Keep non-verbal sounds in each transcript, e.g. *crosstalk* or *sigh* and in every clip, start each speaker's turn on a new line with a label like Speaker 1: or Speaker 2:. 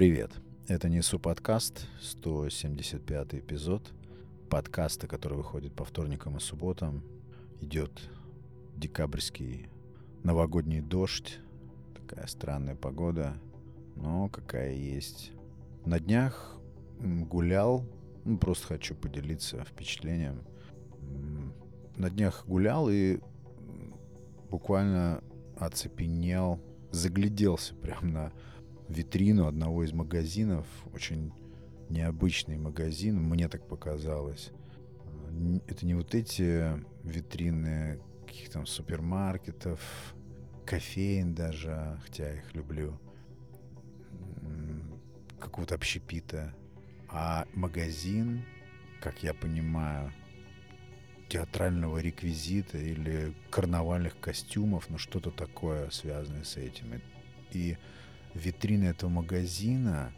Speaker 1: Привет. Это Несу подкаст, 175 эпизод подкаста, который выходит по вторникам и субботам. Идет декабрьский новогодний дождь, такая странная погода, но какая есть. На днях гулял, ну, просто хочу поделиться впечатлением. На днях гулял и буквально оцепенел, загляделся прям на витрину одного из магазинов. Очень необычный магазин, мне так показалось. Это не вот эти витрины каких-то там супермаркетов, кофеин даже, хотя я их люблю, какого-то общепита, а магазин, как я понимаю, театрального реквизита или карнавальных костюмов, ну что-то такое связанное с этим. И витрина этого магазина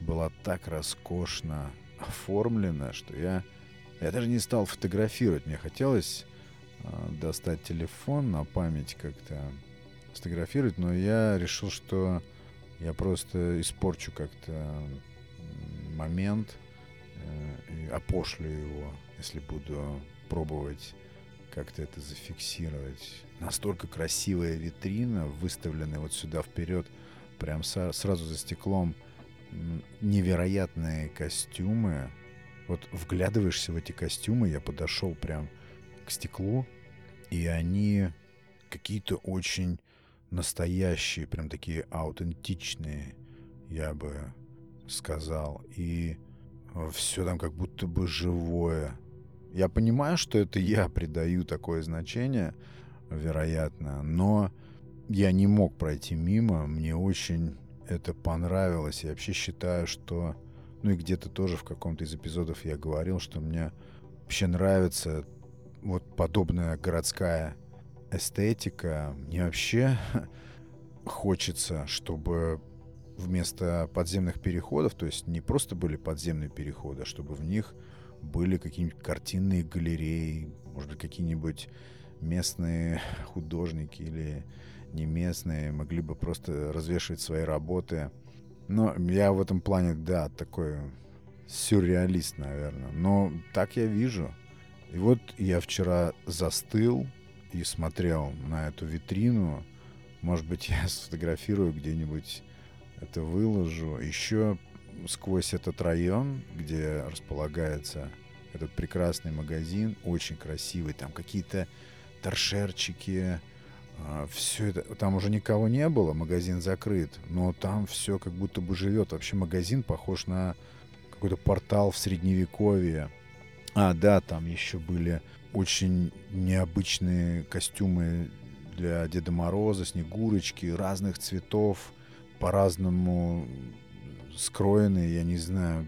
Speaker 1: была так роскошно оформлена, что я, я даже не стал фотографировать. Мне хотелось э, достать телефон на память как-то сфотографировать, но я решил, что я просто испорчу как-то момент э, и опошлю его, если буду пробовать как-то это зафиксировать. Настолько красивая витрина, выставленная вот сюда вперед – прям сразу за стеклом невероятные костюмы. Вот вглядываешься в эти костюмы, я подошел прям к стеклу, и они какие-то очень настоящие, прям такие аутентичные, я бы сказал. И все там как будто бы живое. Я понимаю, что это я придаю такое значение, вероятно, но я не мог пройти мимо. Мне очень это понравилось. Я вообще считаю, что... Ну и где-то тоже в каком-то из эпизодов я говорил, что мне вообще нравится вот подобная городская эстетика. Мне вообще *laughs* хочется, чтобы вместо подземных переходов, то есть не просто были подземные переходы, а чтобы в них были какие-нибудь картинные галереи, может быть, какие-нибудь местные *laughs* художники или не местные, могли бы просто развешивать свои работы. Но я в этом плане, да, такой сюрреалист, наверное. Но так я вижу. И вот я вчера застыл и смотрел на эту витрину. Может быть, *laughs* я сфотографирую где-нибудь, это выложу. Еще сквозь этот район, где располагается этот прекрасный магазин, очень красивый. Там какие-то торшерчики, все это, там уже никого не было, магазин закрыт, но там все как будто бы живет. Вообще магазин похож на какой-то портал в средневековье. А, да, там еще были очень необычные костюмы для Деда Мороза, Снегурочки, разных цветов, по-разному скроенные, я не знаю,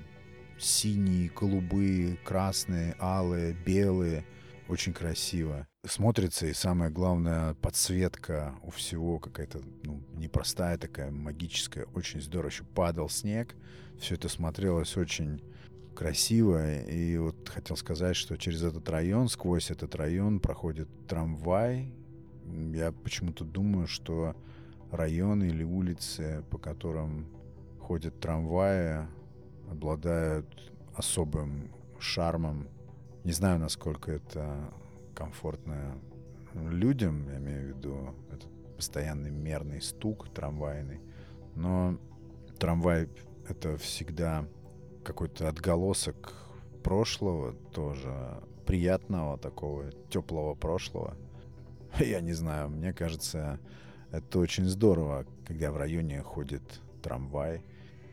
Speaker 1: синие, голубые, красные, алые, белые. Очень красиво смотрится, и самое главное, подсветка у всего какая-то ну, непростая такая, магическая, очень здорово. Еще падал снег, все это смотрелось очень красиво, и вот хотел сказать, что через этот район, сквозь этот район проходит трамвай. Я почему-то думаю, что районы или улицы, по которым ходят трамваи, обладают особым шармом. Не знаю, насколько это комфортно людям, я имею в виду этот постоянный мерный стук трамвайный. Но трамвай — это всегда какой-то отголосок прошлого тоже, приятного такого, теплого прошлого. *laughs* Я не знаю, мне кажется, это очень здорово, когда в районе ходит трамвай,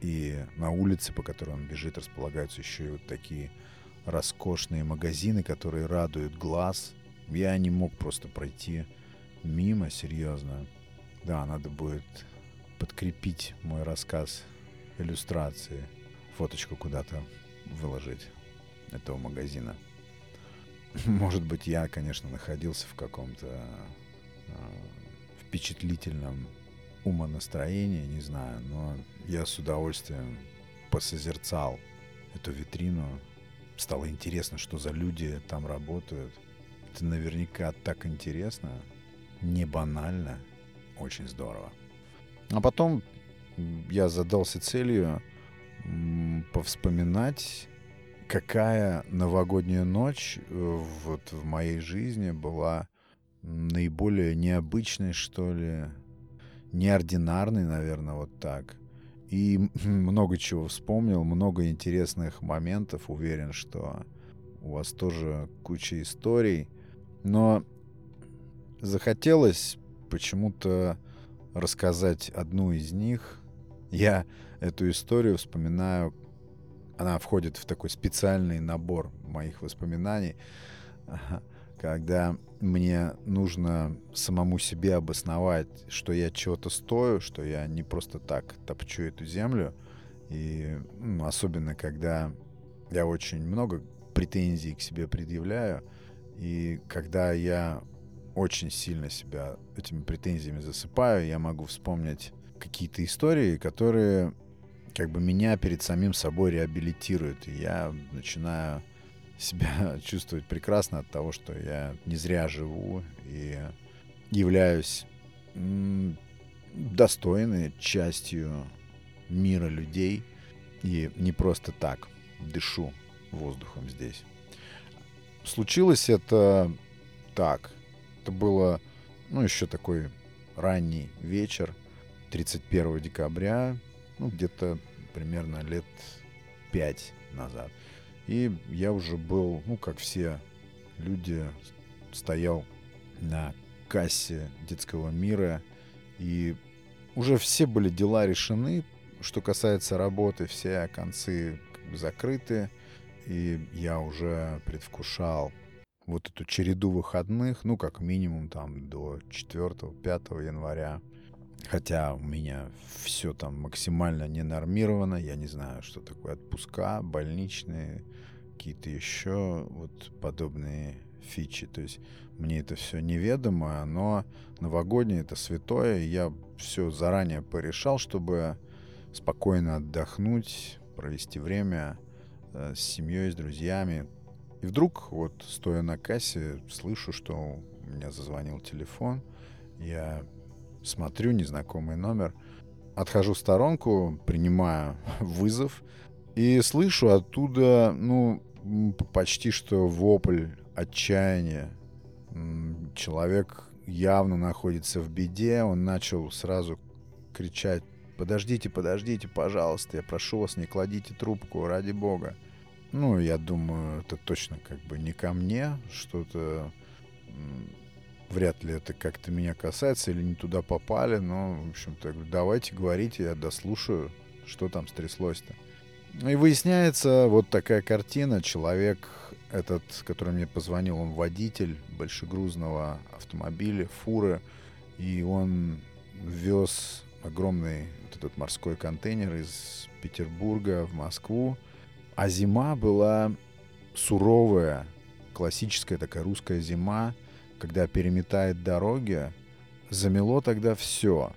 Speaker 1: и на улице, по которой он бежит, располагаются еще и вот такие роскошные магазины, которые радуют глаз. Я не мог просто пройти мимо, серьезно. Да, надо будет подкрепить мой рассказ иллюстрации, фоточку куда-то выложить этого магазина. *laughs* Может быть, я, конечно, находился в каком-то э, впечатлительном умонастроении, не знаю, но я с удовольствием посозерцал эту витрину, стало интересно, что за люди там работают. Это наверняка так интересно, не банально, очень здорово. А потом я задался целью повспоминать, какая новогодняя ночь э, вот в моей жизни была наиболее необычной, что ли, неординарной, наверное, вот так. И *laughs* много чего вспомнил, много интересных моментов. Уверен, что у вас тоже куча историй. Но захотелось почему-то рассказать одну из них. Я эту историю вспоминаю, она входит в такой специальный набор моих воспоминаний, когда мне нужно самому себе обосновать, что я чего-то стою, что я не просто так топчу эту землю. И ну, особенно, когда я очень много претензий к себе предъявляю, и когда я очень сильно себя этими претензиями засыпаю, я могу вспомнить какие-то истории, которые как бы меня перед самим собой реабилитируют. И я начинаю *laughs* себя чувствовать прекрасно от того, что я не зря живу и являюсь достойной частью мира людей и не просто так дышу воздухом здесь. Случилось это так. Это было, ну, еще такой ранний вечер, 31 декабря, ну, где-то примерно лет пять назад. И я уже был, ну, как все люди, стоял на кассе детского мира, и уже все были дела решены, что касается работы, все концы как бы закрыты, и я уже предвкушал вот эту череду выходных, ну, как минимум там до 4-5 января. Хотя у меня все там максимально ненормировано. Я не знаю, что такое отпуска, больничные, какие-то еще вот подобные фичи. То есть мне это все неведомо, но новогоднее это святое. Я все заранее порешал, чтобы спокойно отдохнуть, провести время с семьей, с друзьями. И вдруг, вот стоя на кассе, слышу, что у меня зазвонил телефон. Я смотрю незнакомый номер, отхожу в сторонку, принимаю *laughs* вызов и слышу оттуда, ну, почти что вопль отчаяния. Человек явно находится в беде, он начал сразу кричать «Подождите, подождите, пожалуйста, я прошу вас, не кладите трубку, ради бога». Ну, я думаю, это точно как бы не ко мне, что-то вряд ли это как-то меня касается или не туда попали, но, в общем-то, давайте говорите, я дослушаю, что там стряслось-то. И выясняется вот такая картина. Человек этот, который мне позвонил, он водитель большегрузного автомобиля, фуры, и он вез огромный вот этот морской контейнер из Петербурга в Москву. А зима была суровая, классическая такая русская зима, когда переметает дороги, замело тогда все.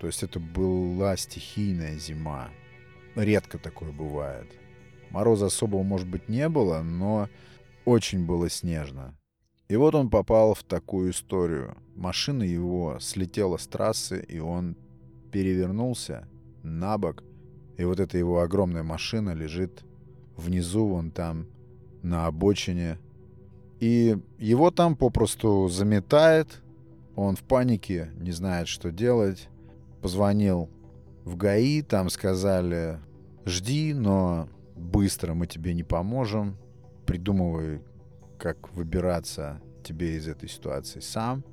Speaker 1: То есть это была стихийная зима. Редко такое бывает. Мороза особого, может быть, не было, но очень было снежно. И вот он попал в такую историю. Машина его слетела с трассы, и он перевернулся на бок. И вот эта его огромная машина лежит внизу, вон там, на обочине, и его там попросту заметает, он в панике, не знает, что делать. Позвонил в ГАИ, там сказали, жди, но быстро мы тебе не поможем. Придумывай, как выбираться тебе из этой ситуации сам.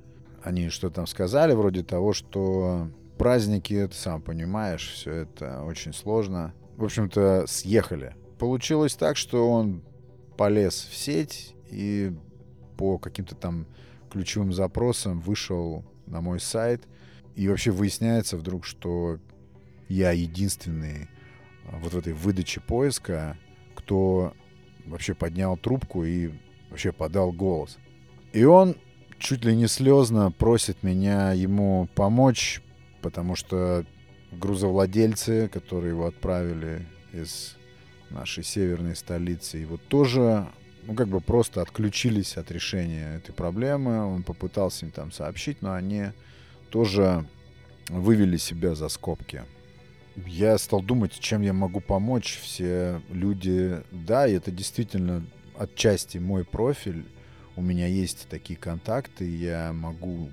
Speaker 1: Они что там сказали, вроде того, что праздники, ты сам понимаешь, все это очень сложно. В общем-то, съехали. Получилось так, что он полез в сеть и по каким-то там ключевым запросам вышел на мой сайт, и вообще выясняется вдруг, что я единственный а, вот в этой выдаче поиска, кто вообще поднял трубку и вообще подал голос. И он чуть ли не слезно просит меня ему помочь, потому что грузовладельцы, которые его отправили из нашей северной столицы, его тоже ну, как бы просто отключились от решения этой проблемы. Он попытался им там сообщить, но они тоже вывели себя за скобки. я стал думать, чем я могу помочь. Все люди, да, и это действительно отчасти мой профиль. У меня есть такие контакты, я могу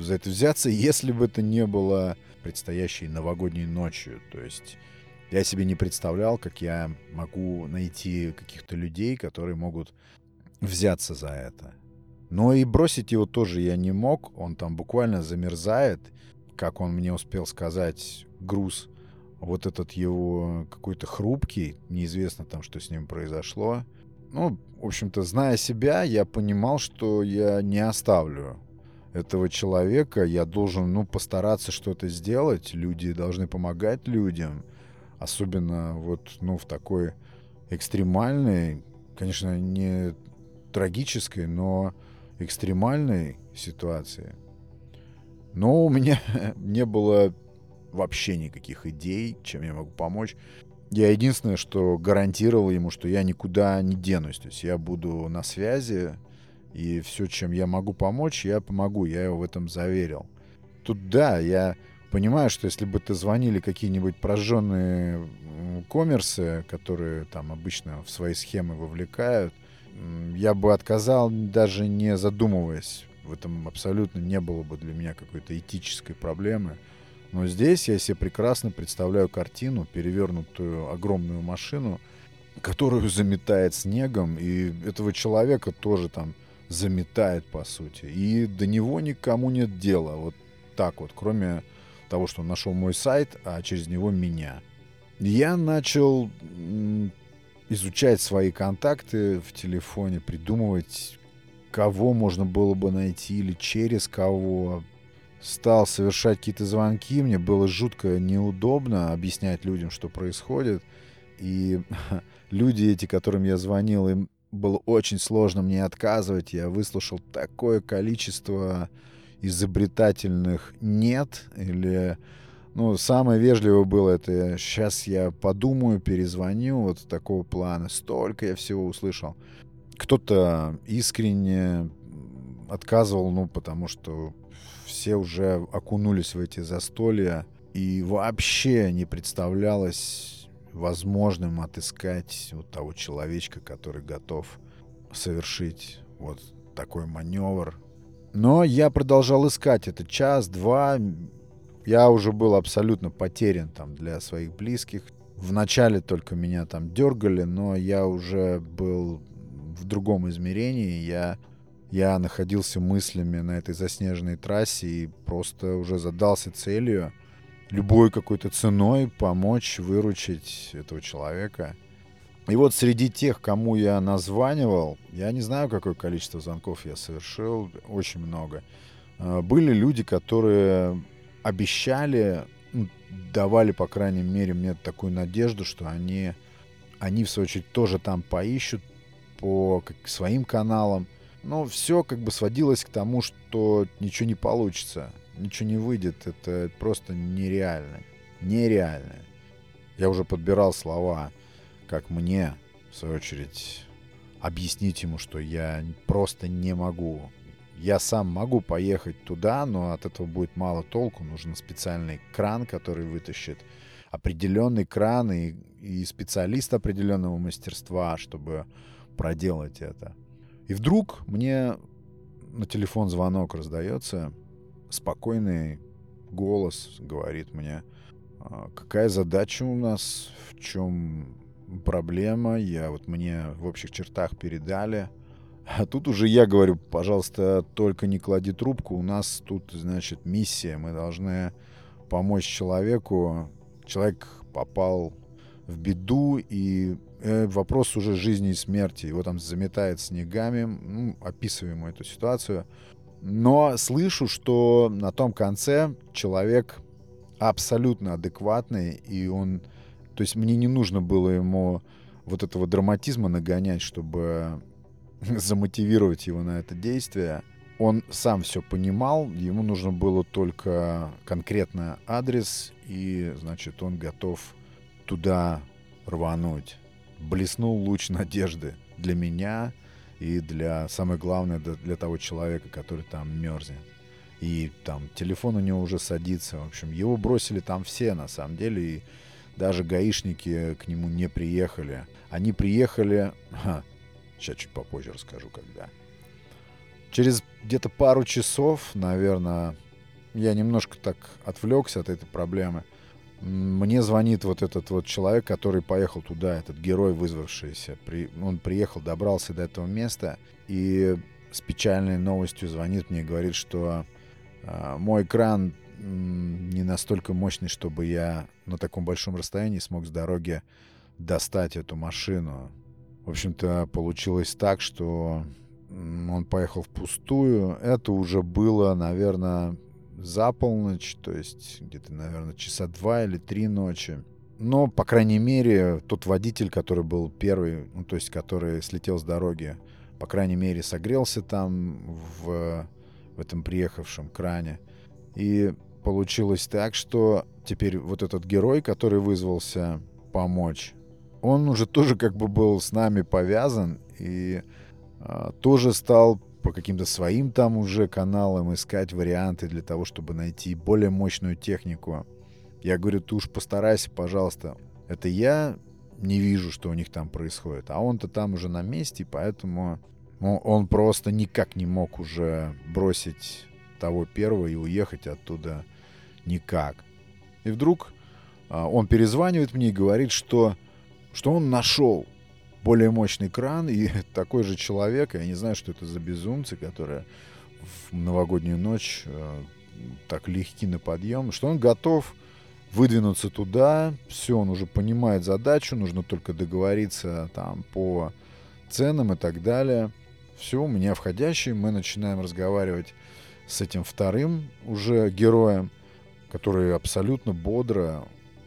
Speaker 1: за это взяться, если бы это не было предстоящей новогодней ночью. То есть я себе не представлял, как я могу найти каких-то людей, которые могут взяться за это. Но и бросить его тоже я не мог. Он там буквально замерзает. Как он мне успел сказать, груз вот этот его какой-то хрупкий. Неизвестно там, что с ним произошло. Ну, в общем-то, зная себя, я понимал, что я не оставлю этого человека. Я должен, ну, постараться что-то сделать. Люди должны помогать людям. Особенно вот, ну, в такой экстремальной, конечно, не трагической, но экстремальной ситуации. Но у меня *laughs* не было вообще никаких идей, чем я могу помочь. Я единственное, что гарантировал ему, что я никуда не денусь. То есть я буду на связи, и все, чем я могу помочь, я помогу. Я его в этом заверил. Тут да, я понимаю, что если бы ты звонили какие-нибудь прожженные коммерсы, которые там обычно в свои схемы вовлекают, я бы отказал, даже не задумываясь. В этом абсолютно не было бы для меня какой-то этической проблемы. Но здесь я себе прекрасно представляю картину, перевернутую огромную машину, которую заметает снегом, и этого человека тоже там заметает, по сути. И до него никому нет дела. Вот так вот, кроме того, что он нашел мой сайт, а через него меня. Я начал изучать свои контакты в телефоне, придумывать, кого можно было бы найти или через кого. Стал совершать какие-то звонки, мне было жутко неудобно объяснять людям, что происходит. И *laughs* люди эти, которым я звонил, им было очень сложно мне отказывать. Я выслушал такое количество изобретательных «нет» или ну, самое вежливое было это «сейчас я подумаю, перезвоню», вот такого плана. Столько я всего услышал. Кто-то искренне отказывал, ну, потому что все уже окунулись в эти застолья, и вообще не представлялось возможным отыскать вот того человечка, который готов совершить вот такой маневр. Но я продолжал искать это час, два, я уже был абсолютно потерян там для своих близких. Вначале только меня там дергали, но я уже был в другом измерении. Я, я находился мыслями на этой заснеженной трассе и просто уже задался целью любой какой-то ценой помочь выручить этого человека. И вот среди тех, кому я названивал, я не знаю, какое количество звонков я совершил, очень много. А, были люди, которые обещали, давали, по крайней мере, мне такую надежду, что они, они в свою очередь тоже там поищут по как, своим каналам. Но все как бы сводилось к тому, что ничего не получится, ничего не выйдет. Это просто нереально. Нереально. Я уже подбирал слова, как мне, в свою очередь, объяснить ему, что я просто не могу я сам могу поехать туда, но от этого будет мало толку. Нужен специальный кран, который вытащит определенный кран и, и специалист определенного мастерства, чтобы проделать это. И вдруг мне на телефон звонок раздается, спокойный голос говорит мне, «А какая задача у нас, в чем проблема, я вот мне в общих чертах передали – а тут уже я говорю, пожалуйста, только не клади трубку. У нас тут, значит, миссия. Мы должны помочь человеку. Человек попал в беду, и э, вопрос уже жизни и смерти. Его там заметает снегами. Ну, описываем эту ситуацию. Но слышу, что на том конце человек абсолютно адекватный, и он... То есть мне не нужно было ему вот этого драматизма нагонять, чтобы *laughs* замотивировать его на это действие. Он сам все понимал, ему нужно было только конкретно адрес, и, значит, он готов туда рвануть. Блеснул луч надежды для меня и для, самое главное, для того человека, который там мерзнет. И там телефон у него уже садится. В общем, его бросили там все, на самом деле. И даже гаишники к нему не приехали. Они приехали... Ха, сейчас чуть попозже расскажу, когда. Через где-то пару часов, наверное, я немножко так отвлекся от этой проблемы. Мне звонит вот этот вот человек, который поехал туда, этот герой, вызвавшийся. При, он приехал, добрался до этого места и с печальной новостью звонит мне и говорит, что э, мой экран не настолько мощный, чтобы я на таком большом расстоянии смог с дороги достать эту машину. В общем-то, получилось так, что он поехал впустую. Это уже было, наверное, за полночь, то есть где-то, наверное, часа два или три ночи. Но, по крайней мере, тот водитель, который был первый, ну, то есть который слетел с дороги, по крайней мере, согрелся там в, в этом приехавшем кране. И получилось так, что теперь вот этот герой, который вызвался помочь, он уже тоже как бы был с нами повязан и а, тоже стал по каким-то своим там уже каналам искать варианты для того, чтобы найти более мощную технику. Я говорю, ты уж постарайся, пожалуйста. Это я не вижу, что у них там происходит. А он-то там уже на месте, поэтому ну, он просто никак не мог уже бросить того первого и уехать оттуда никак. И вдруг а, он перезванивает мне и говорит, что, что он нашел более мощный кран и *laughs* такой же человек, я не знаю, что это за безумцы, которые в новогоднюю ночь э, так легки на подъем, что он готов выдвинуться туда, все, он уже понимает задачу, нужно только договориться там по ценам и так далее. Все, у меня входящий, мы начинаем разговаривать с этим вторым уже героем, который абсолютно бодро,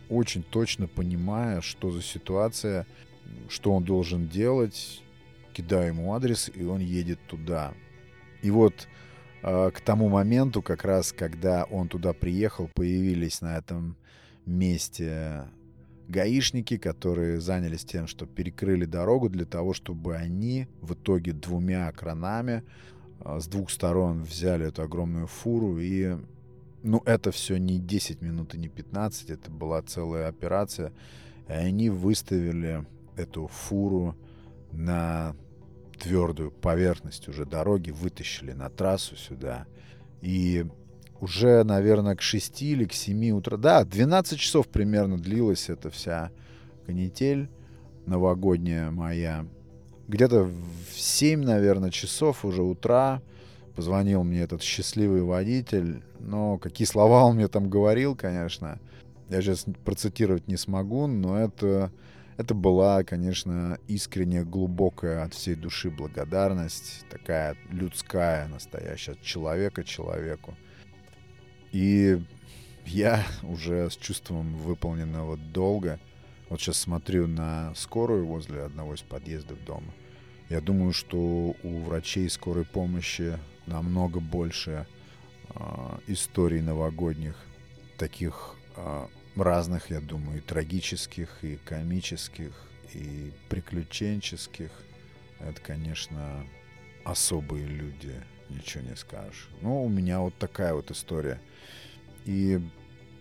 Speaker 1: очень точно понимая, что за ситуация, что он должен делать, кидаю ему адрес, и он едет туда. И вот э, к тому моменту, как раз когда он туда приехал, появились на этом месте гаишники, которые занялись тем, что перекрыли дорогу для того, чтобы они в итоге двумя кранами э, с двух сторон взяли эту огромную фуру и ну, это все не 10 минут и не 15, это была целая операция. И они выставили эту фуру на твердую поверхность уже дороги, вытащили на трассу сюда. И уже, наверное, к 6 или к 7 утра, да, 12 часов примерно длилась эта вся канитель новогодняя моя. Где-то в 7, наверное, часов уже утра позвонил мне этот счастливый водитель. Но какие слова он мне там говорил, конечно, я сейчас процитировать не смогу, но это это была, конечно, искренняя, глубокая от всей души благодарность, такая людская, настоящая, от человека человеку. И я уже с чувством выполненного долга, вот сейчас смотрю на скорую возле одного из подъездов дома, я думаю, что у врачей скорой помощи намного больше э, историй новогодних, таких э, разных, я думаю, и трагических, и комических, и приключенческих. Это, конечно, особые люди, ничего не скажешь. Ну, у меня вот такая вот история. И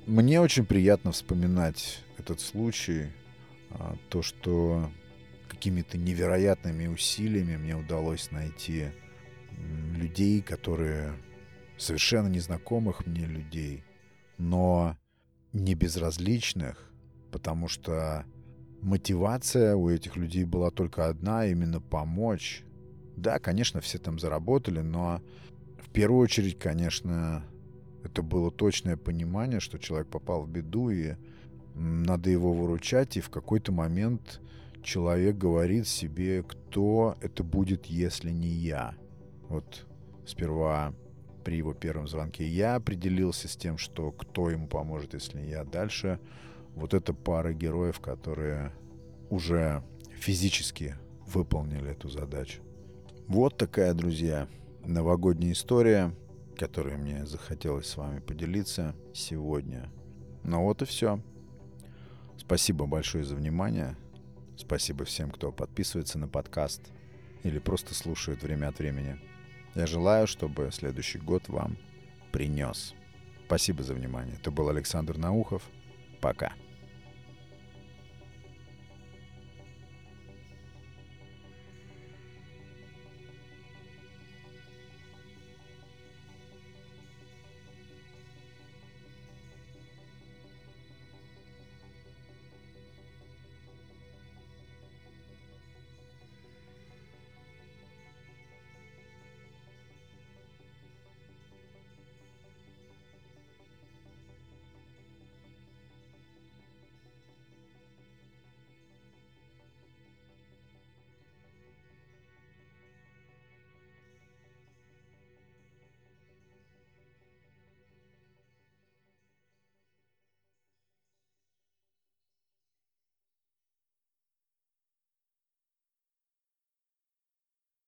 Speaker 1: мне очень приятно вспоминать этот случай, а, то, что какими-то невероятными усилиями мне удалось найти людей, которые совершенно незнакомых мне людей, но не безразличных, потому что мотивация у этих людей была только одна, именно помочь. Да, конечно, все там заработали, но в первую очередь, конечно, это было точное понимание, что человек попал в беду, и надо его выручать, и в какой-то момент человек говорит себе, кто это будет, если не я. Вот сперва при его первом звонке я определился с тем, что кто ему поможет, если не я. Дальше вот эта пара героев, которые уже физически выполнили эту задачу. Вот такая, друзья, новогодняя история, которой мне захотелось с вами поделиться сегодня. Ну вот и все. Спасибо большое за внимание. Спасибо всем, кто подписывается на подкаст или просто слушает время от времени. Я желаю, чтобы следующий год вам принес. Спасибо за внимание. Это был Александр Наухов. Пока.